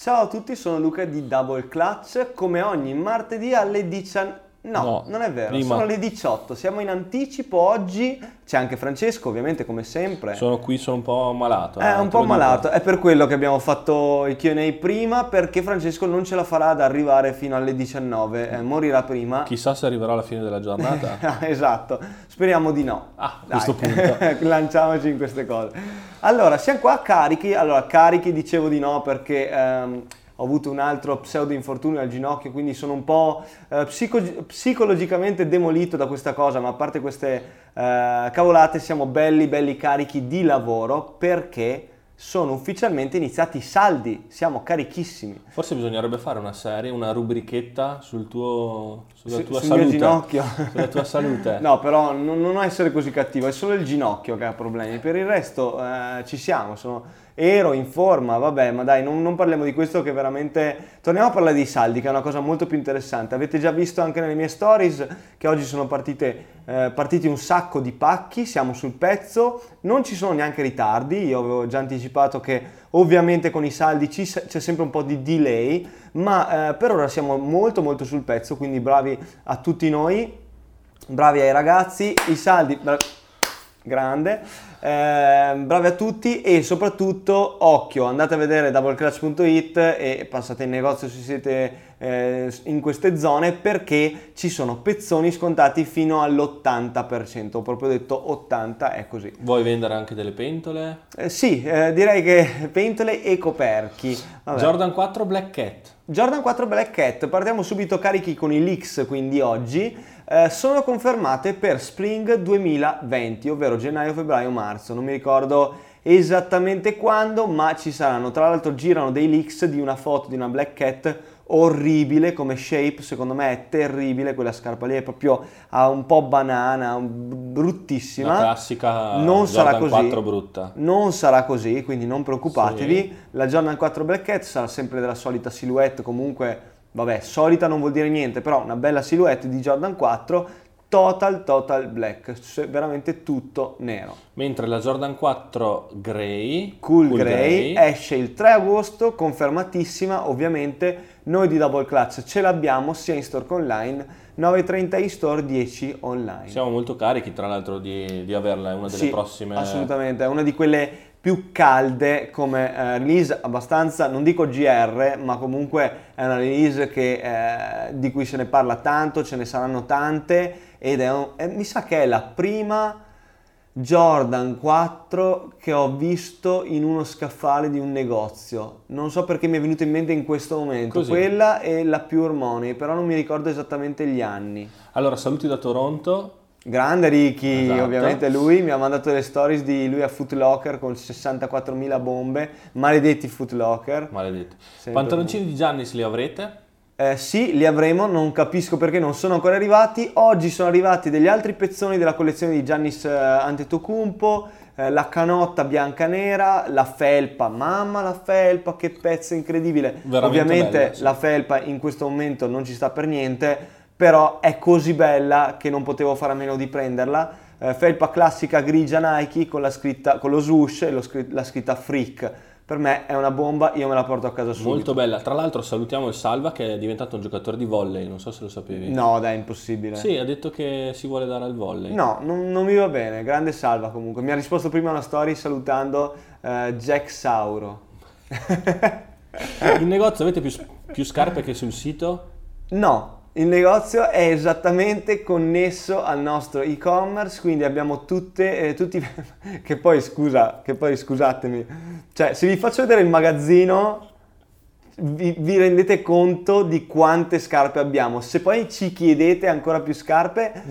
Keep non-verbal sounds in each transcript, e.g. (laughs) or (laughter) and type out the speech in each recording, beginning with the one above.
Ciao a tutti, sono Luca di Double Clutch, come ogni martedì alle 19... No, No, non è vero, prima. sono le 18, siamo in anticipo oggi, c'è anche Francesco ovviamente come sempre. Sono qui, sono un po' malato. È eh, un po' dico. malato, è per quello che abbiamo fatto il Q&A prima, perché Francesco non ce la farà ad arrivare fino alle 19, eh, morirà prima. Chissà se arriverà alla fine della giornata. (laughs) esatto, speriamo di no. Ah, a Dai, questo punto. (laughs) lanciamoci in queste cose. Allora, siamo qua carichi. Allora, carichi dicevo di no perché ehm, ho avuto un altro pseudo infortunio al ginocchio, quindi sono un po' eh, psico- psicologicamente demolito da questa cosa, ma a parte queste eh, cavolate siamo belli, belli carichi di lavoro perché sono ufficialmente iniziati i saldi, siamo carichissimi. Forse bisognerebbe fare una serie, una rubrichetta sul tuo, sulla Su- tua sul salute. ginocchio. Sulla tua (laughs) salute. No, però non, non essere così cattivo, è solo il ginocchio che ha problemi. Per il resto eh, ci siamo, sono ero in forma, vabbè, ma dai, non, non parliamo di questo che veramente... Torniamo a parlare dei saldi, che è una cosa molto più interessante. Avete già visto anche nelle mie stories che oggi sono partite, eh, partiti un sacco di pacchi, siamo sul pezzo, non ci sono neanche ritardi, io avevo già anticipato che ovviamente con i saldi ci- c'è sempre un po' di delay, ma eh, per ora siamo molto molto sul pezzo, quindi bravi a tutti noi, bravi ai ragazzi, i saldi... bra- grande. Eh, bravi a tutti e soprattutto occhio, andate a vedere doubleclutch.it e passate in negozio se siete eh, in queste zone perché ci sono pezzoni scontati fino all'80%, ho proprio detto 80, è così. Vuoi vendere anche delle pentole? Eh, sì, eh, direi che (laughs) pentole e coperchi. Vabbè. Jordan 4 Black Cat. Jordan 4 Black Cat, partiamo subito carichi con i leaks quindi oggi. Eh, sono confermate per Spring 2020, ovvero gennaio, febbraio, marzo. Non mi ricordo esattamente quando, ma ci saranno. Tra l'altro girano dei leaks di una foto di una Black Cat orribile come shape, secondo me è terribile, quella scarpa lì è proprio ha un po' banana, bruttissima. La classica non sarà Jordan così. 4 brutta. Non sarà così, quindi non preoccupatevi. La Jordan 4 Black Cat sarà sempre della solita silhouette, comunque, vabbè, solita non vuol dire niente, però una bella silhouette di Jordan 4, total, total black, se- veramente tutto nero. Mentre la Jordan 4 Grey, Cool, Grey, esce il 3 agosto, confermatissima, ovviamente. Noi di Double Clutch ce l'abbiamo sia in store che online, 9.30 in store, 10 online. Siamo molto carichi tra l'altro di, di averla, è una delle Sì, prossime... Assolutamente, è una di quelle più calde come eh, release abbastanza, non dico GR, ma comunque è una release che, eh, di cui se ne parla tanto, ce ne saranno tante ed è, un- è- mi sa che è la prima Jordan 4 che ho visto in uno scaffale di un negozio. Non so perché mi è venuta in mente in questo momento. Così. Quella e la Pure Money, però non mi ricordo esattamente gli anni. Allora, saluti da Toronto. Grande Ricky, Esatto. ovviamente lui mi ha mandato le stories di lui a Footlocker con 64.000 bombe, maledetti Footlocker. Maledetti. Pantaloncini di Giannis li avrete? Eh, sì, li avremo, non capisco perché non sono ancora arrivati. Oggi sono arrivati degli altri pezzoni della collezione di Giannis eh, Antetokounmpo, eh, la canotta bianca nera, la felpa, mamma la felpa, che pezzo incredibile. Veramente Ovviamente bella, sì. la felpa in questo momento non ci sta per niente, però è così bella che non potevo fare a meno di prenderla. Eh, felpa classica grigia Nike con, la scritta, con lo swoosh e lo scri- la scritta Freak. Per me è una bomba, io me la porto a casa subito. Molto bella. Tra l'altro salutiamo il Salva che è diventato un giocatore di volley, non so se lo sapevi. No, dai, è impossibile. Sì, ha detto che si vuole dare al volley. No, non, non mi va bene, grande salva comunque. Mi ha risposto prima una story salutando eh, Jack Sauro. (laughs) In negozio avete più, più scarpe che sul sito? No, il negozio è esattamente connesso al nostro e-commerce, quindi abbiamo tutte, eh, tutti, (laughs) che poi scusa, che poi scusatemi, cioè se vi faccio vedere il magazzino vi, vi rendete conto di quante scarpe abbiamo. Se poi ci chiedete ancora più scarpe,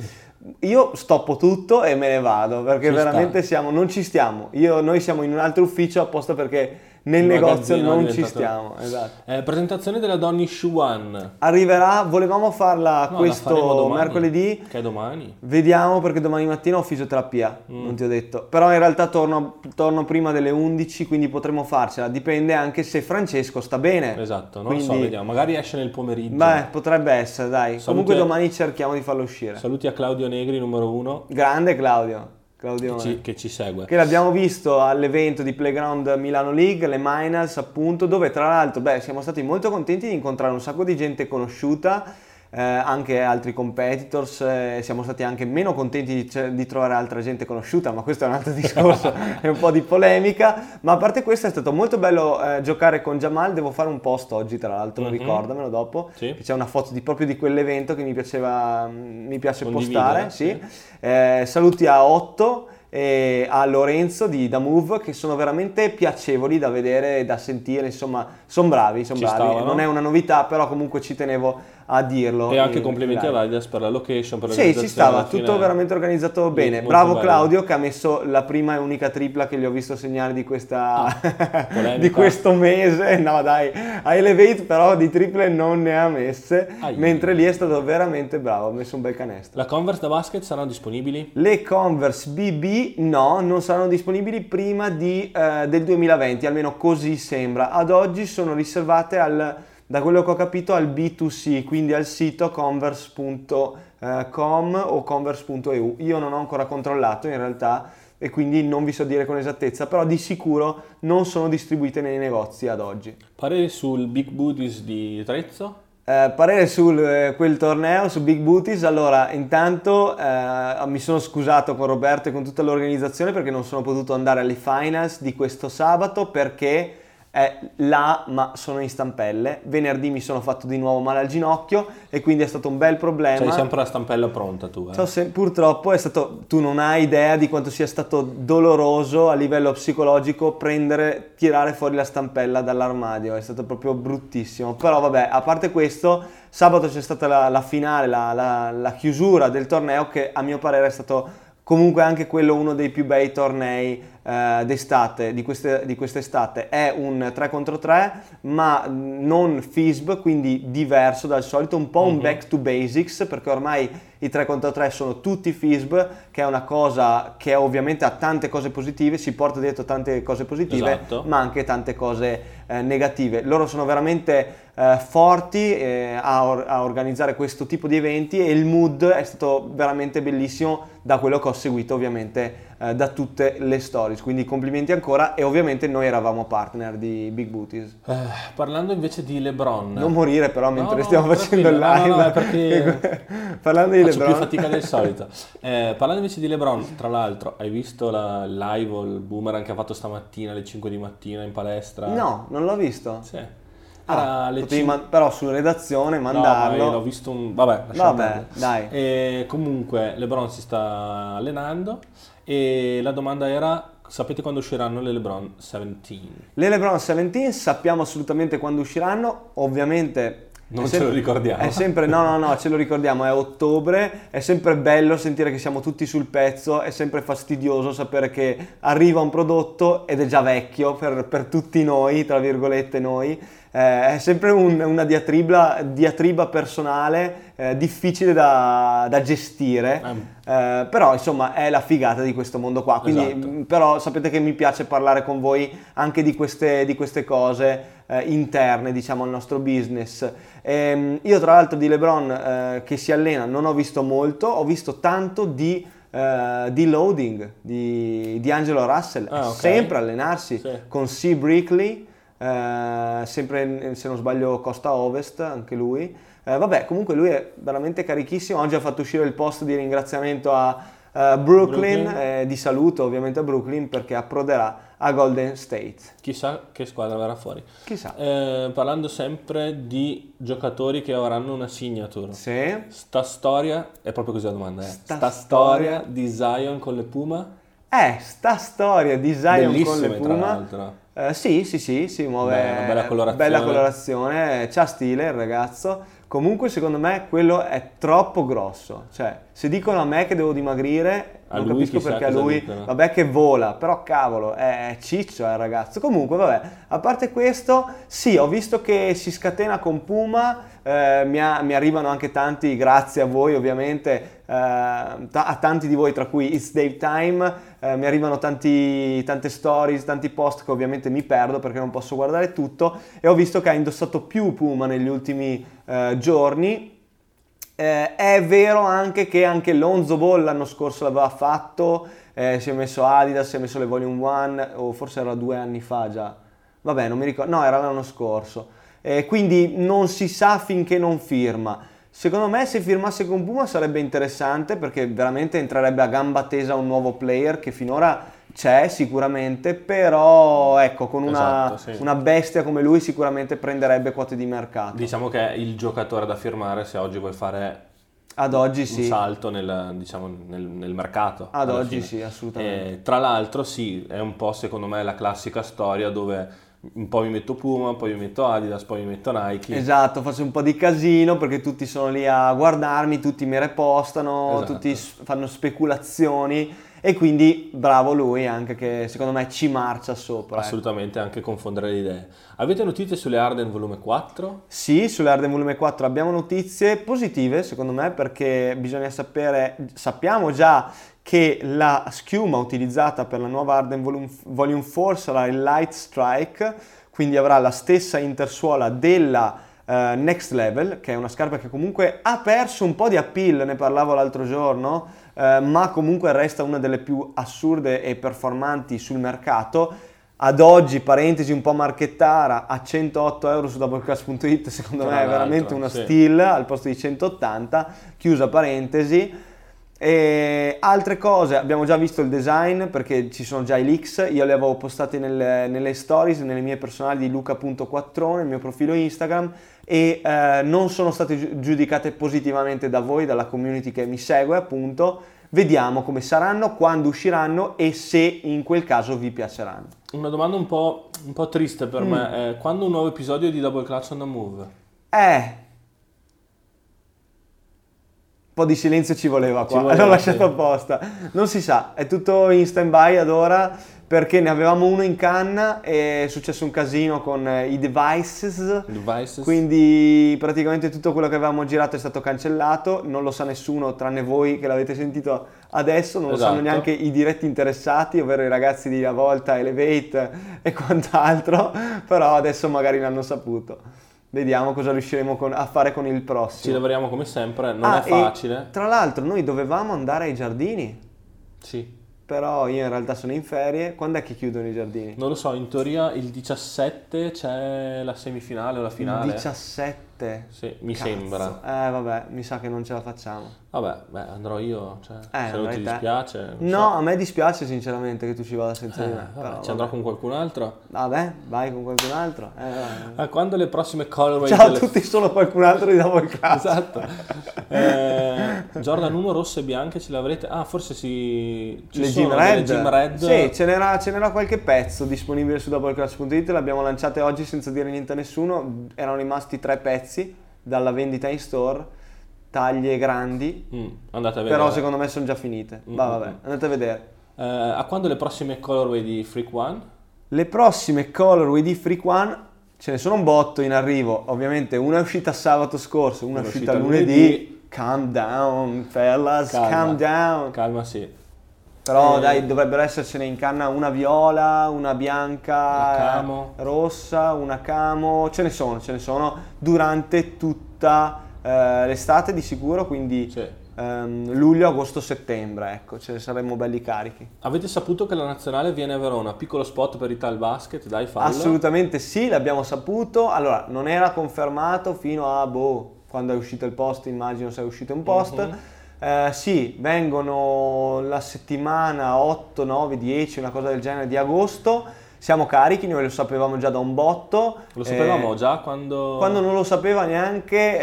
io stoppo tutto e me ne vado perché Ci sta. veramente siamo, non ci stiamo. Io, noi siamo in un altro ufficio apposta perché nel negozio non ci stiamo. Esatto. Eh, presentazione della Donny Shoe One. Arriverà, volevamo farla No, questo domani, mercoledì. Che è domani. Vediamo perché domani mattina ho fisioterapia, Mm. non ti ho detto. Però in realtà torno, torno prima delle 11, quindi potremo farcela. Dipende anche se Francesco sta bene. Esatto, non lo so, Quindi- vediamo. Magari esce nel pomeriggio. Beh, potrebbe essere, dai. Salute- Comunque domani cerchiamo di farlo uscire. Saluti a Claudio Negri, numero uno. Grande Claudio. Claudione. Che ci, che ci segue. Che l'abbiamo visto all'evento di Playground Milano League, le Miners appunto, dove tra l'altro beh, siamo stati molto contenti di incontrare un sacco di gente conosciuta, eh, anche altri competitors, eh, siamo stati anche meno contenti di, di, trovare altra gente conosciuta, ma questo è un altro (laughs) discorso, è un po' di polemica, ma a parte questo è stato molto bello eh, giocare con Jamal, devo fare un post oggi tra l'altro, mm-hmm. ricordamelo dopo, Sì. c'è una foto di, proprio di quell'evento che mi piaceva, mi piace postare, sì. sì. Eh, saluti a Otto e a Lorenzo di Da Move che sono veramente piacevoli da vedere e da sentire, insomma, sono bravi, sono bravi. stavano. Non è una novità, però comunque ci tenevo a dirlo. E anche complimenti ad. Adidas per la location, per Sì, ci stava, tutto veramente organizzato bene. Bravo bello. Claudio che ha messo la prima e unica tripla che gli ho visto segnare di, questa, (laughs) polemica. di questo mese. No dai, a Elevate però di triple non ne ha messe, Ai. mentre lì è stato veramente bravo, ha messo un bel canestro. La Converse da basket saranno disponibili? Le Converse BB no, non saranno disponibili prima di, eh, del 2020, almeno così sembra. Ad oggi sono riservate al, da quello che ho capito al B2C, quindi al sito converse.com o converse.eu. Io non ho ancora controllato in realtà e quindi non vi so dire con esattezza, però di sicuro non sono distribuite nei negozi ad oggi. Pareri sul Big Booties di Trezzo? Eh, parere su quel torneo, su Big Booties, allora intanto eh, mi sono scusato con Roberto e con tutta l'organizzazione perché non sono potuto andare alle finals di questo sabato perché è là ma sono in stampelle, venerdì mi sono fatto di nuovo male al ginocchio e quindi è stato un bel problema. C'hai sempre la stampella pronta tu, eh? Sem- purtroppo è stato, tu non hai idea di quanto sia stato doloroso a livello psicologico prendere, tirare fuori la stampella dall'armadio, è stato proprio bruttissimo. Però vabbè, a parte questo, sabato c'è stata la, la finale, la, la- la chiusura del torneo che a mio parere è stato comunque anche quello uno dei più bei tornei eh, d'estate, di, queste, di quest'estate. È un 3 contro 3, ma non FISB, quindi diverso dal solito, un po' un Mhm. back to basics, perché ormai i 3 contro 3 sono tutti FISB, che è una cosa che ovviamente ha tante cose positive, si porta dietro tante cose positive, Esatto. ma anche tante cose eh, negative. Loro sono veramente eh, forti eh, a, or- a organizzare questo tipo di eventi e il mood è stato veramente bellissimo da quello che ho seguito ovviamente eh, da tutte le stories. Quindi complimenti ancora e ovviamente noi eravamo partner di Big Booties. Eh, parlando invece di LeBron. Non morire però mentre no, stiamo facendo il live. no, no, perché- (laughs) Parlando di LeBron. più fatica del solito. (laughs) Eh, parlando invece di LeBron, tra l'altro, hai visto la live o il boomerang che ha fatto stamattina alle 5 di mattina in palestra? No, non l'ho visto. Sì. Ah, 5 man- però su redazione No, ma mandarlo. io l'ho visto un... Vabbè, Vabbè, dai. E comunque LeBron si sta allenando e la domanda era, sapete quando usciranno le LeBron 17? Le LeBron 17 sappiamo assolutamente quando usciranno, ovviamente... Non è ce lo ricordiamo. È sempre, no, no, no, ce lo ricordiamo, è ottobre, è sempre bello sentire che siamo tutti sul pezzo, è sempre fastidioso sapere che arriva un prodotto ed è già vecchio per, per tutti noi, tra virgolette noi. Eh, è sempre un- una diatriba, diatriba personale eh, difficile da, da gestire. Eh, però insomma è la figata di questo mondo qua quindi Esatto. mh, però sapete che mi piace parlare con voi anche di queste, di queste cose eh, interne diciamo al nostro business Ehm, io tra l'altro di LeBron eh, che si allena non ho visto molto ho visto tanto di eh, di loading di, di Angelo Russell Ah, ok. sempre allenarsi Sì. con C. Brickley eh, sempre se non sbaglio costa ovest anche lui eh, vabbè, comunque lui è veramente carichissimo. Oggi ha fatto uscire il post di ringraziamento a eh, Brooklyn, Brooklyn. eh, di saluto ovviamente a Brooklyn perché approderà a Golden State. Chissà che squadra verrà fuori. Chissà. Eh, parlando sempre di giocatori che avranno una signature. Sì. Sta storia, è proprio così la domanda. Sta Sta, storia di Zion con le Puma? Eh, sta storia di Zion con Bellissime, le tra Puma. l'altro. Eh, sì, sì, sì, si muove. Beh, una bella colorazione. bella colorazione, c'ha stile il ragazzo. Comunque, secondo me, quello è troppo grosso. Cioè, se dicono a me che devo dimagrire, A non capisco perché a lui, dicono. vabbè, che vola, però cavolo, è ciccio il ragazzo. Comunque, vabbè, a parte questo, sì, ho visto che si scatena con Puma. Eh, mi, ha- mi arrivano anche tanti, grazie a voi ovviamente, eh, a tanti di voi, tra cui It's Dave Time, eh, mi arrivano tanti, tante stories, tanti post che ovviamente mi perdo perché non posso guardare tutto e ho visto che ha indossato più Puma negli ultimi eh, giorni. Eh, è vero anche che anche Lonzo Ball l'anno scorso l'aveva fatto, eh, si è messo Adidas, si è messo le Volume One, o forse era due anni fa già. Vabbè, non mi ricordo, no, era l'anno scorso. Eh, quindi non si sa finché non firma. Secondo me se firmasse con Puma sarebbe interessante perché veramente entrerebbe a gamba tesa un nuovo player che finora c'è sicuramente, però ecco, con una, Esatto, sì. una bestia come lui sicuramente prenderebbe quote di mercato. Diciamo che è il giocatore da firmare se oggi vuoi fare Ad oggi un sì. salto nel, diciamo, nel, nel mercato. Ad oggi fine. sì, assolutamente. Eh, tra l'altro sì, è un po' secondo me la classica storia dove un po' mi metto Puma, poi mi metto Adidas, poi mi metto Nike. Esatto, faccio un po' di casino perché tutti sono lì a guardarmi, tutti mi repostano, Esatto. tutti fanno speculazioni e quindi bravo lui anche che secondo me ci marcia sopra. ecco. Assolutamente anche confondere le idee. Avete notizie sulle Arden volume 4? Sì, sull'Arden Volume 4 abbiamo notizie positive secondo me perché bisogna sapere, sappiamo già che la schiuma utilizzata per la nuova Arden Volume, Volume 4 sarà il Light Strike, quindi avrà la stessa intersuola della eh, Next Level, che è una scarpa che comunque ha perso un po' di appeal, ne parlavo l'altro giorno, eh, ma comunque resta una delle più assurde e performanti sul mercato. Ad oggi, parentesi un po' marchettara, a 108 euro su doubleclass.it, secondo Tra me è veramente una sì. steal al posto di 180, chiusa parentesi. E altre cose, abbiamo già visto il design perché ci sono già i leaks, io li avevo postati nelle, nelle stories, nelle mie personali di luca.quattrone, il mio profilo Instagram e eh, non sono state giu- giudicate positivamente da voi, dalla community che mi segue appunto. Vediamo come saranno, quando usciranno e se in quel caso vi piaceranno. Una domanda un po', un po' triste Mm. per me è quando un nuovo episodio di Double Clutch on the Move? Eh. Un po' di silenzio ci voleva qua, Ci voleva, l'ho lasciato sì. apposta. Non si sa, è tutto in stand by ad ora perché ne avevamo uno in canna e è successo un casino con eh, i devices. Devices? Quindi praticamente tutto quello che avevamo girato è stato cancellato, non lo sa nessuno tranne voi che l'avete sentito adesso, non lo Esatto. sanno neanche i diretti interessati, ovvero i ragazzi di La Volta, Elevate e (laughs) quant'altro, però adesso magari l'hanno saputo. Vediamo cosa riusciremo con- a fare con il Ci prossimo. lavoriamo come sempre, non Ah, è facile. tra l'altro noi dovevamo andare ai giardini, Sì. però io in realtà sono in ferie. Quando è che chiudono i giardini? Non lo so, in teoria il 17 c'è la semifinale o la finale. Il 17. Sì, mi Cazzo. sembra. Eh vabbè, mi sa che non ce la facciamo. Vabbè, beh, andrò io, cioè, Eh, se non ti te. dispiace. non No, so. a me dispiace sinceramente che tu ci vada senza Eh, di me. vabbè, ci andrò con qualcun altro. Vabbè, vai con qualcun altro. Eh. A quando le prossime colorway Ciao a delle- tutti, solo qualcun altro di Double Class. Esatto. (laughs) Eh, Jordan 1 rosse e bianche ce l'avrete? Ah, forse si... ci le Gym Red. Gym Red. Sì, ce n'era, ce n'era qualche pezzo disponibile su doubleclass.it, le abbiamo lanciate oggi senza dire niente a nessuno, erano rimasti tre pezzi dalla vendita in store, taglie grandi, Mm, andate a vedere. però secondo me sono già finite. Mm, Va, mm, vabbè, andate a vedere. Eh, a quando le prossime colorway di Freak One? Le prossime colorway di Freak One ce ne sono un botto in arrivo, ovviamente una è uscita sabato scorso, una, Una è uscita uscita lunedì. lunedì. Calm down, fellas, Calma. calm down. Calma, sì. Però Eh, dai, dovrebbero essercene in canna una viola, una bianca, Una rossa, una camo, ce ne sono, ce ne sono durante tutta eh, l'estate di sicuro, quindi Sì. ehm, luglio, agosto, settembre, ecco, ce ne saremmo belli carichi. Avete saputo che la nazionale viene a Verona? Piccolo spot per Ital Basket, dai fallo. Assolutamente sì, l'abbiamo saputo. Allora, non era confermato fino a boh, quando è uscito il post, immagino sia uscito un post. Mhm. Eh, sì, vengono la settimana 8, 9, 10, una cosa del genere di agosto. Siamo carichi, noi lo sapevamo già da un botto. Lo Eh, sapevamo già quando... Quando non lo sapeva neanche...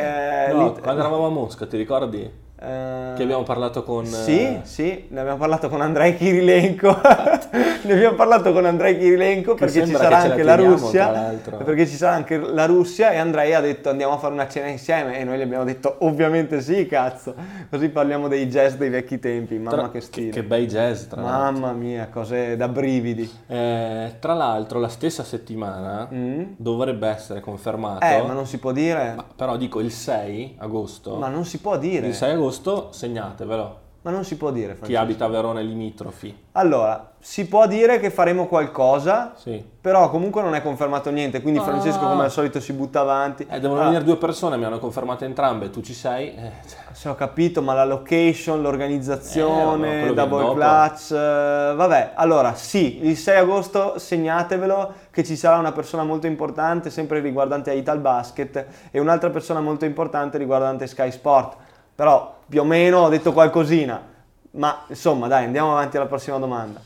eh, No, quando eravamo a Mosca, ti ricordi? Eh, Che abbiamo parlato con... Sì, eh, sì, ne abbiamo parlato con Andrei Kirilenko. (laughs) ne abbiamo parlato con Andrei Kirilenko perché ci sarà che anche la teniamo, Russia. l'altro. Perché ci sarà anche la Russia e Andrei ha detto andiamo a fare una cena insieme e noi gli abbiamo detto ovviamente sì, cazzo. Così parliamo dei jazz dei vecchi tempi, mamma tra- che stile. Che bei jazz, tra l'altro. Mamma mia, cose da brividi. Eh, tra l'altro, la stessa settimana Mm? dovrebbe essere confermato... Eh, ma non si può dire. Ma però dico il 6 agosto. Ma non si può dire. Il 6 agosto segnatevelo. Ma non si può dire, Chi Francesco. abita a Verona e limitrofi. Allora, si può dire che faremo qualcosa, Sì. però comunque non è confermato niente, quindi Ah. Francesco come al solito si butta avanti. Eh, devono Ah, venire due persone, mi hanno confermato entrambe, tu ci sei? Eh, cioè, Se ho capito, ma la location, Eh, l'organizzazione, vabbè, quello double clutch, eh, vabbè, allora sì, il 6 agosto segnatevelo che ci sarà una persona molto importante, sempre riguardante Ital Basket, e un'altra persona molto importante riguardante Sky Sport, però più o meno ho detto qualcosina, ma insomma dai, andiamo avanti alla prossima domanda.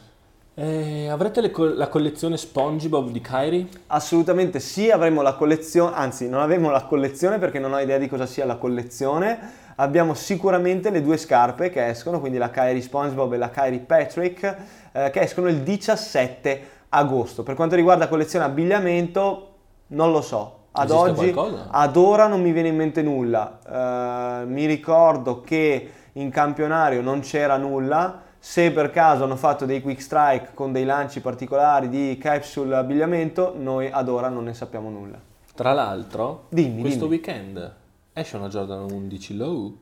eh, avrete co- la collezione SpongeBob di Kyrie? Assolutamente sì, avremo la collezione, anzi non avremo la collezione perché non ho idea di cosa sia la collezione. Abbiamo sicuramente le due scarpe che escono, quindi la Kyrie SpongeBob e la Kyrie Patrick, eh, che escono il 17 agosto. Per quanto riguarda collezione abbigliamento, non lo so. Ad Esiste oggi, qualcosa? ad ora non mi viene in mente nulla. Eh, mi ricordo che in campionario non c'era nulla. Se per caso hanno fatto dei quick strike con dei lanci particolari di capsule abbigliamento, noi ad ora non ne sappiamo nulla. Tra l'altro, Dimmi, questo dimmi. weekend esce una Jordan 11 Low,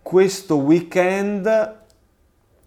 Questo weekend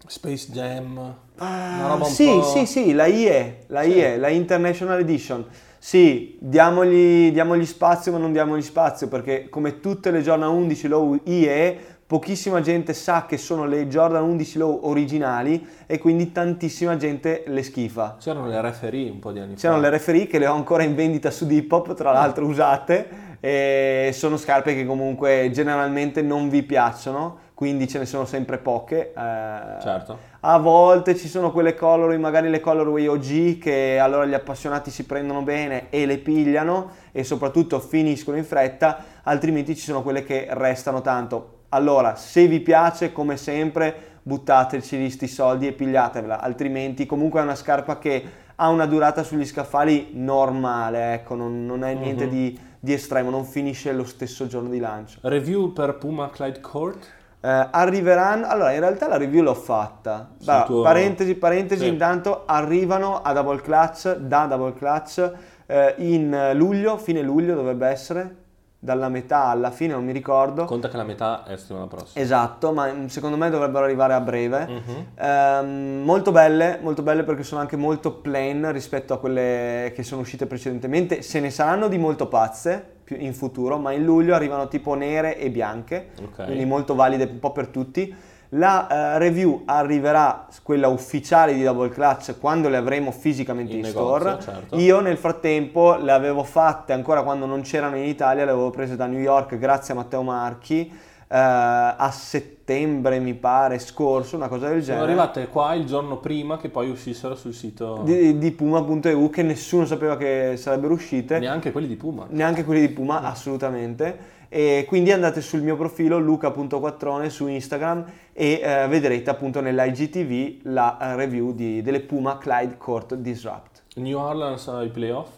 Space Jam, Ah, sì, sì, sì, la IE, la Sì. IE, la International Edition. Sì, diamogli, diamogli spazio ma non diamogli spazio perché come tutte le Jordan 11 Low IE, pochissima gente sa che sono le Jordan 11 Low originali e quindi tantissima gente le schifa. C'erano le referee un po' di anni C'erano fa. le referee che le ho ancora in vendita su Depop, tra l'altro usate, e sono scarpe che comunque generalmente non vi piacciono, quindi ce ne sono sempre poche. eh, Certo. a volte ci sono quelle colorway, magari le colorway OG, che allora gli appassionati si prendono bene e le pigliano e soprattutto finiscono in fretta, altrimenti ci sono quelle che restano tanto. Allora, se vi piace, come sempre, buttateci sti soldi e pigliatevela, altrimenti comunque è una scarpa che ha una durata sugli scaffali normale, ecco, non, non è niente Mhm. di, di estremo, non finisce lo stesso giorno di lancio. Review per Puma Clyde Court? Eh, arriveranno, allora in realtà la review l'ho fatta. Allora, tuo- Parentesi, parentesi, Sì. intanto arrivano a Double Clutch, da Double Clutch, eh, in luglio, fine luglio dovrebbe essere, dalla metà alla fine, non mi ricordo. Conta che la metà è settimana prossima. Esatto, ma mm, secondo me dovrebbero arrivare a breve. Mhm. Ehm, molto belle, molto belle perché sono anche molto plain rispetto a quelle che sono uscite precedentemente. Se ne saranno di molto pazze più in futuro, ma in luglio arrivano tipo nere e bianche, Ok. quindi molto valide un po' per tutti. La eh, review arriverà, quella ufficiale di Double Clutch, quando le avremo fisicamente in, In store. negozio, certo. Io nel frattempo le avevo fatte ancora quando non c'erano in Italia, le avevo prese da New York grazie a Matteo Marchi a settembre mi pare scorso, una cosa del Sono genere. arrivate qua il giorno prima che poi uscissero sul sito... Di, di Puma.eu che nessuno sapeva che sarebbero uscite, Neanche quelli di Puma. neanche quelli di Puma assolutamente. E quindi andate sul mio profilo luca.quattrone su Instagram e eh, vedrete appunto nell'IGTV la eh, review di- delle Puma Clyde Court Disrupt. New Orleans ai playoff?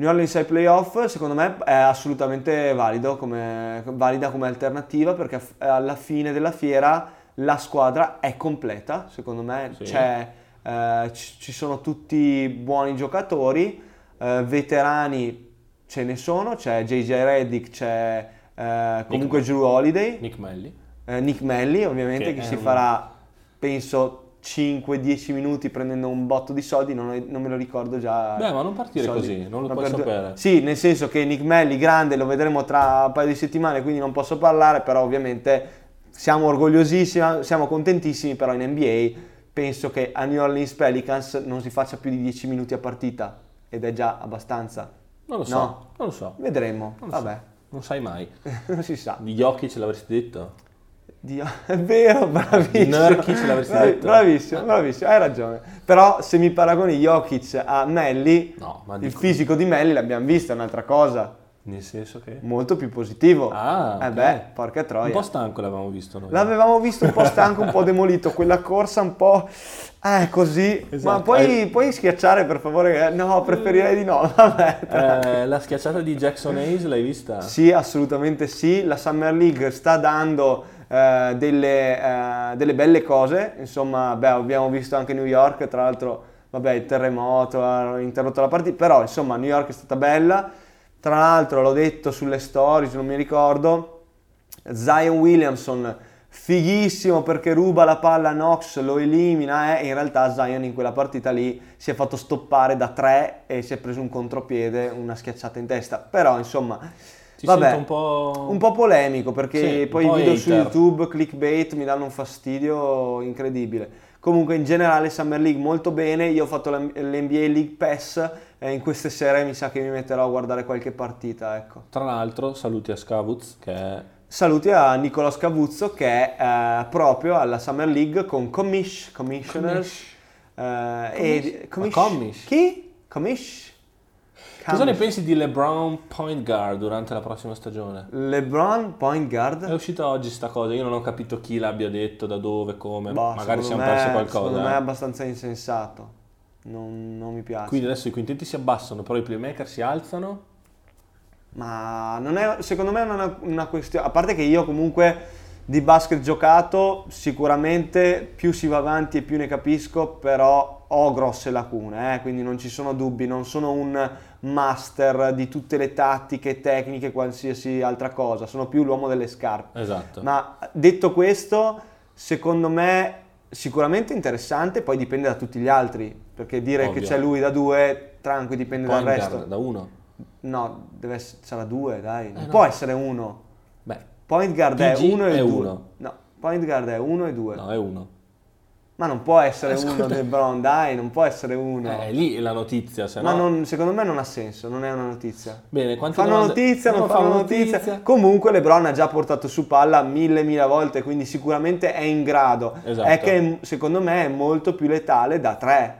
New Orleans ai playoff secondo me è assolutamente valido come, valida come alternativa perché alla fine della fiera la squadra è completa, secondo me Sì. eh, ci sono tutti buoni giocatori, eh, veterani ce ne sono, c'è JJ Reddick, c'è eh, comunque Drew Holiday, Nick Melli. eh, Nick Melli ovviamente Che che, si un- farà penso 5-10 minuti prendendo un botto di soldi, non, non me lo ricordo già. Beh, ma non partire così, non lo Ma puoi per sapere. Sì, nel senso che Nick Melli grande lo vedremo tra un paio di settimane, quindi non posso parlare, però ovviamente siamo orgogliosissimi, siamo contentissimi, però in NBA penso che a New Orleans Pelicans non si faccia più di 10 minuti a partita ed è già abbastanza. Non lo so, No. non lo so. Vedremo, Non lo so. vabbè, Non sai mai. (laughs) non si sa. Di Jokic l'avresti detto? Dio, (laughs) è vero, bravissimo. Nurkic l'avresti Bravi- detto. Bravissimo, bravissimo, hai ragione. Però se mi paragoni Jokic a Melli, No, ma il dico- fisico di Melli l'abbiamo visto, è un'altra cosa. Nel senso che... Molto più positivo. Ah, Eh beh, porca Un troia. po' stanco l'avevamo visto noi. L'avevamo visto un po' stanco, un po' demolito, quella corsa un po'... Eh, così. Esatto. Ma puoi, Hai- puoi schiacciare per favore? No, preferirei di no. (laughs) Vabbè. Eh, la schiacciata di Jackson Hayes l'hai vista? Sì, assolutamente sì. La Summer League sta dando eh, delle, eh, delle belle cose. Insomma, beh, abbiamo visto anche New York, tra l'altro, vabbè, il terremoto ha interrotto la partita, però insomma, New York è stata bella. Tra l'altro, l'ho detto sulle stories, non mi ricordo, Zion Williamson fighissimo perché ruba la palla a Knox, lo elimina eh, e in realtà Zion in quella partita lì si è fatto stoppare da tre e si è preso un contropiede, una schiacciata in testa. Però insomma, Ti vabbè, sento un po'... un po' polemico perché Sì, poi un i po' video su hater. YouTube, clickbait, mi danno un fastidio incredibile. Comunque in generale Summer League molto bene, io ho fatto l'NBA League Pass e in queste sere mi sa che mi metterò a guardare qualche partita, ecco. Tra l'altro, saluti a Scavuz, che è... Saluti a Nicola Scavuzzo che è eh, proprio alla Summer League con Commish, Commissioners. eh, e Commish? Commish? Chi? Commish? Cosa ne pensi di LeBron point guard durante la prossima stagione? LeBron, point È guard. uscita oggi sta cosa, io non ho capito chi l'abbia detto, da dove, come, Boh, magari siamo me- persi qualcosa. Secondo me è eh. abbastanza insensato. Non, non mi piace. Quindi adesso i quintetti si abbassano, però i playmaker si alzano. Ma non è, secondo me non è una, una questione, a parte che io comunque di basket giocato sicuramente più si va avanti e più ne capisco, però ho grosse lacune, eh, quindi non ci sono dubbi, non sono un master di tutte le tattiche, tecniche, qualsiasi altra cosa, sono più l'uomo delle scarpe. Esatto. Ma detto questo, secondo me sicuramente interessante, poi dipende da tutti gli altri, perché dire Ovvio. che c'è lui da due, tranqui, dipende point dal resto. da uno. No, deve essere, sarà due, dai. Non Eh, no. può essere uno. Beh, Point guard è PG uno e è due. uno. No, point guard è uno e due. no, è uno. Ma non può essere Eh, uno. LeBron, dai, non può essere uno. Eh, è lì la notizia, se Ma no... non- secondo me non ha senso, non è una notizia. Bene, quante Fanno domande- notizia, non No, fanno notizia. Comunque LeBron ha già portato su palla mille mila volte, quindi sicuramente è in grado. Esatto. È che secondo me è molto più letale da tre.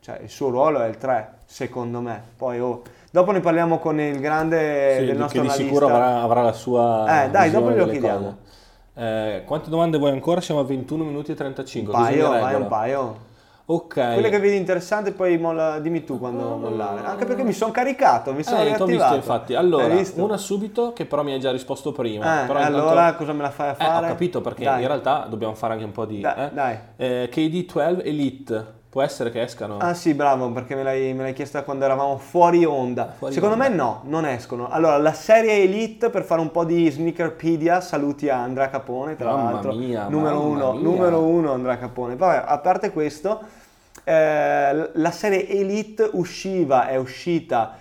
Cioè il suo ruolo è il tre, secondo me. Poi oh, dopo ne parliamo con il grande Sì, del che nostro di analista. sicuro avrà, avrà la sua Eh, dai, dopo glielo chiediamo. cose. Eh, quante domande vuoi ancora? Siamo a 21 minuti e 35. Un paio, vai un paio. Ok. Quelle che vedi interessanti poi molla- dimmi tu quando mollare. Anche perché mi sono caricato, mi sono Eh, riattivato. visto infatti. Allora, una subito che però mi hai già risposto prima. Eh, però intanto- allora cosa me la fai a Eh, fare? ho capito perché Dai. in realtà dobbiamo fare anche un po' di... Dai, eh. dai. Eh, KD12 Elite, può essere che escano? Ah sì, bravo, perché me l'hai, me l'hai chiesta quando eravamo fuori onda. Fuori Secondo onda. me no, non escono. Allora, la serie Elite, per fare un po' di sneakerpedia, saluti a Andrea Capone, tra Mamma l'altro. mia, numero mamma uno, mia. numero uno Andrea Capone. Vabbè, a parte questo, eh, la serie Elite usciva, è uscita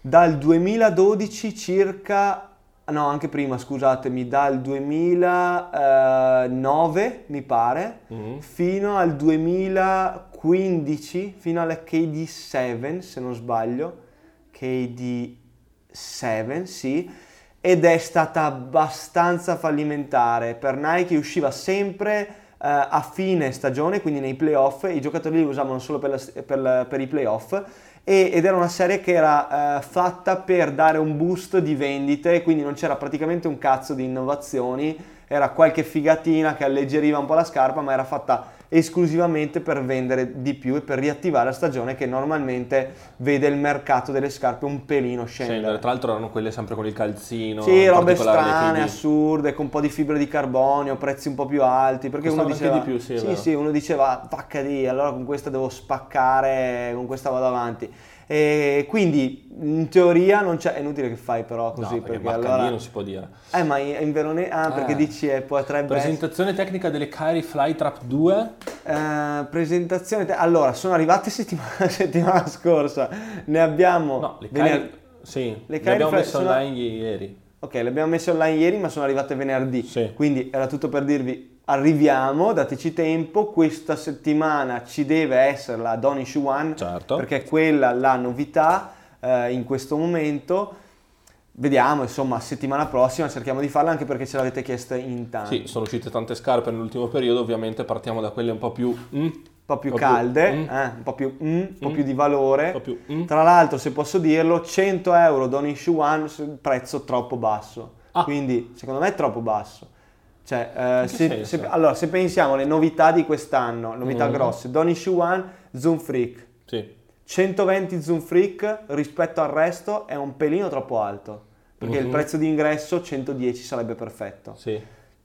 dal 2012 circa... No, anche prima, scusatemi, dal 2009 mi pare, Mhm. fino al 2015, fino alla KD7 se non sbaglio, KD7 sì, ed è stata abbastanza fallimentare. Per Nike usciva sempre eh, a fine stagione, quindi nei playoff, i giocatori li usavano solo per, la- per la- per i playoff. e- ed era una serie che era eh, fatta per dare un boost di vendite, quindi non c'era praticamente un cazzo di innovazioni, era qualche figatina che alleggeriva un po' la scarpa, ma era fatta esclusivamente per vendere di più e per riattivare la stagione che normalmente vede il mercato delle scarpe un pelino Scendere. scendere. Tra l'altro erano quelle sempre con il calzino. Sì, robe strane, KD. assurde, con un po' di fibre di carbonio, prezzi un po' più alti. Perché uno diceva, di più, sì, vero. sì, uno diceva, vacca di, allora con questa devo spaccare, con questa vado avanti. E quindi in teoria non c'è, è inutile che fai però No, così, perché, perché, Baccalì allora... non si può dire. Eh, ma in in Verone... Ah, perché Eh. dici eh, potrebbe essere... Presentazione tecnica delle Kyrie Flytrap 2. Eh, presentazione... te- Allora, sono arrivate settimana, (laughs) settimana scorsa, ne abbiamo... No, le vener- Kyrie... Sì, Le le, abbiamo messe sono- online ieri. Ok, le abbiamo messe online ieri, ma sono arrivate venerdì. Sì. Quindi era tutto per dirvi arriviamo, dateci tempo, questa settimana ci deve essere la Donish One, Certo. perché è quella la novità eh, in questo momento. Vediamo, insomma, settimana prossima cerchiamo di farla anche perché ce l'avete chiesta in tanti. Sì, sono uscite tante scarpe nell'ultimo periodo, ovviamente partiamo da quelle un po' più... mm, Un po' più po' più, calde, mm. eh, un po' più, mm, un po' Mm. più di valore. più... mm. Tra l'altro, se posso dirlo, 100 euro Donish One, s- prezzo troppo basso. Ah. Quindi, secondo me è troppo basso. Cioè, eh, se, se- allora, se pensiamo alle novità di quest'anno, novità Mhm. grosse, Donish One, Zoom Freak. Sì, 120 Zoom Freak rispetto al resto è un pelino troppo alto. Perché il Mhm. prezzo di ingresso 110 sarebbe perfetto. sì.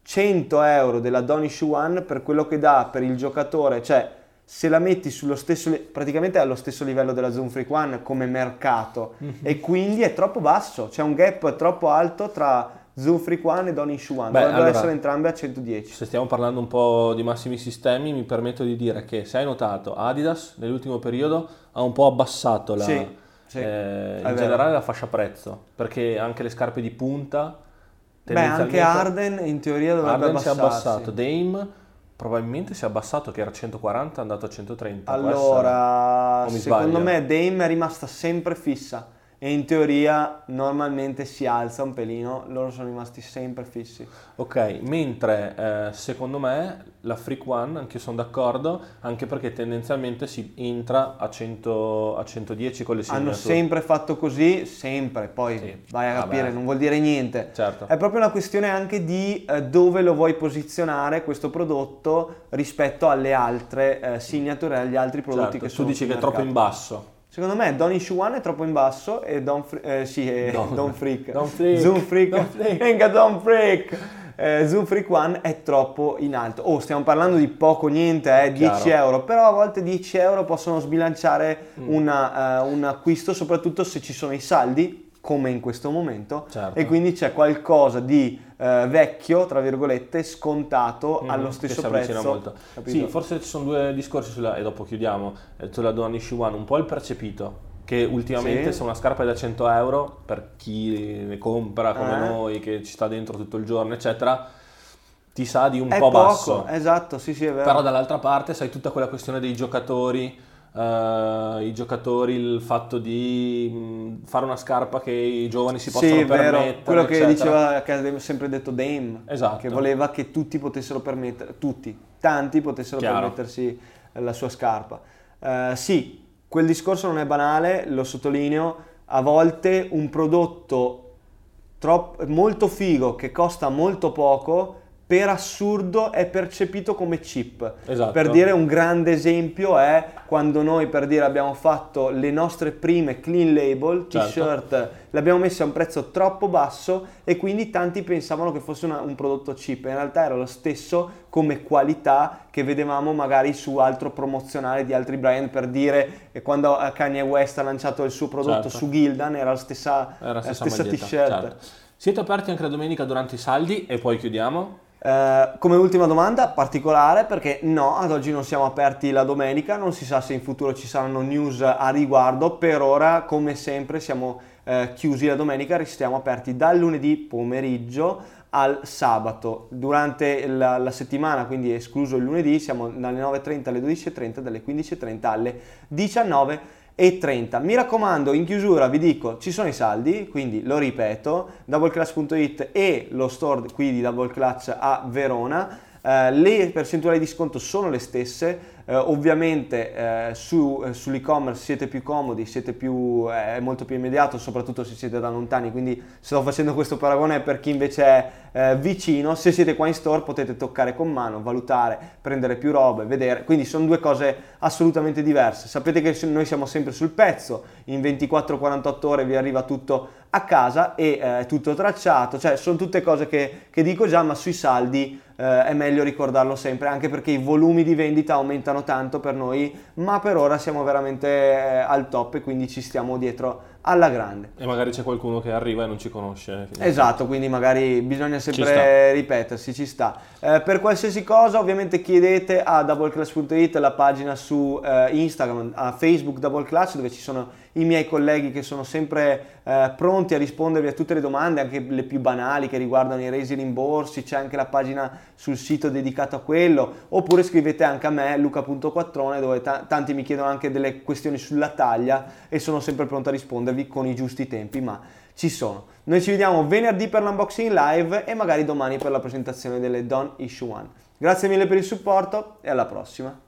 100 euro della Donish One per quello che dà per il giocatore, cioè se la metti sullo stesso, praticamente è allo stesso livello della Zoom Freak One come mercato Mhm. e quindi è troppo basso, c'è un gap troppo alto tra, Freak One e Don Issue One. Beh, Dovrebbero allora- essere entrambe a 110. Se stiamo parlando un po' di massimi sistemi, mi permetto di dire che se hai notato, Adidas nell'ultimo periodo ha un po' abbassato la, Sì, sì, eh, in generale la fascia prezzo, perché anche le scarpe di punta Beh, anche Arden in teoria dovrebbe Arden si è abbassarsi. abbassato, Dame probabilmente si è abbassato che era 140 è andato a 130. può essere? Allora, secondo sbaglio? me Dame è rimasta sempre fissa e in teoria normalmente si alza un pelino, loro sono rimasti sempre fissi. Ok, mentre eh, secondo me la Freak One, anche io sono d'accordo, anche perché tendenzialmente si entra a, 100, a 110 con le Hanno signature. sempre fatto così, sempre, poi Sì, vai a vabbè. capire, non vuol dire niente. Certo. È proprio una questione anche di eh, dove lo vuoi posizionare questo prodotto rispetto alle altre eh, signature e agli altri prodotti Certo, che tu sono dici sul che è troppo in basso. Secondo me Don Issue One è troppo in basso e Don, Fre- eh, sì, Don- (laughs) Don Freak. Don Freak. Zoom Freak. Don Freak. Venga Don Freak. Eh, Zoom Freak One è troppo in alto. Oh, stiamo parlando di poco niente, eh, 10 Chiaro. euro, però a volte 10 euro possono sbilanciare Mm. una, eh, un acquisto, soprattutto se ci sono i saldi, come in questo momento, Certo. e quindi c'è qualcosa di eh, vecchio, tra virgolette, scontato Mhm, allo che stesso avvicina prezzo. molto. capito? Sì, forse ci sono due discorsi sulla, e dopo chiudiamo, eh, sulla Issue One, un po' il percepito, che ultimamente Sì. se una scarpa è da 100 euro, per chi ne compra come Eh. noi, che ci sta dentro tutto il giorno, eccetera, ti sa di un è po' poco, basso. esatto, sì sì è vero. Però dall'altra parte sai tutta quella questione dei giocatori, eh, i giocatori, il fatto di mh, fare una scarpa che i giovani si possono sì, vero, permettere. quello che eccetera. diceva, che aveva sempre detto Dame, Esatto. che voleva che tutti potessero permettere, tutti, tanti potessero Chiaro. permettersi la sua scarpa. Eh, sì, quel discorso non è banale, lo sottolineo, a volte un prodotto troppo, molto figo che costa molto poco, per assurdo è percepito come cheap. Esatto. Per dire un grande esempio è quando noi per dire abbiamo fatto le nostre prime clean label Certo. t-shirt, le abbiamo messe a un prezzo troppo basso e quindi tanti pensavano che fosse una- un prodotto cheap, in realtà era lo stesso come qualità che vedevamo magari su altro promozionale di altri brand per dire che quando eh, Kanye West ha lanciato il suo prodotto Certo. su Gildan era la stessa, Era la la stessa, stessa maglietta, t-shirt. certo. Siete aperti anche la domenica durante i saldi e poi chiudiamo? Eh, come ultima domanda particolare perché no, ad oggi non siamo aperti la domenica, non si sa se in futuro ci saranno news a riguardo, per ora come sempre siamo eh, chiusi la domenica, restiamo aperti dal lunedì pomeriggio al sabato. Durante la, la settimana, quindi escluso il lunedì, siamo dalle 9.30 alle 12.30, dalle 15.30 alle 19.30. Mi raccomando, in chiusura vi dico, ci sono i saldi, quindi lo ripeto, doubleclutch.it e lo store qui di Double Clutch a Verona. Eh, le percentuali di sconto sono le stesse, eh, ovviamente eh, su, eh, sull'e-commerce siete più comodi, siete più, eh, è molto più immediato, soprattutto se siete da lontani, quindi sto facendo questo paragone per chi invece è vicino, se siete qua in store potete toccare con mano, valutare, prendere più robe, vedere, quindi sono due cose assolutamente diverse. Sapete che noi siamo sempre sul pezzo, in 24-48 ore vi arriva tutto a casa e eh, è tutto tracciato, cioè sono tutte cose che, che dico già, ma sui saldi eh, è meglio ricordarlo sempre, anche perché i volumi di vendita aumentano tanto per noi, ma per ora siamo veramente eh, al top e quindi ci stiamo dietro alla grande. E magari c'è qualcuno che arriva e non ci conosce. Esatto, quindi magari bisogna sempre ripetersi, ci sta. Eh, per qualsiasi cosa ovviamente chiedete a doubleclash.it, la pagina su eh, Instagram, a Facebook Double Clutch dove ci sono i miei colleghi che sono sempre eh, pronti a rispondervi a tutte le domande, anche le più banali che riguardano i resi e rimborsi, c'è anche la pagina sul sito dedicato a quello, oppure scrivete anche a me, luca.quattrone, dove ta- tanti mi chiedono anche delle questioni sulla taglia e sono sempre pronto a rispondervi con i giusti tempi, ma ci sono. Noi ci vediamo venerdì per l'unboxing live e magari domani per la presentazione delle Don Issue One. Grazie mille per il supporto e alla prossima.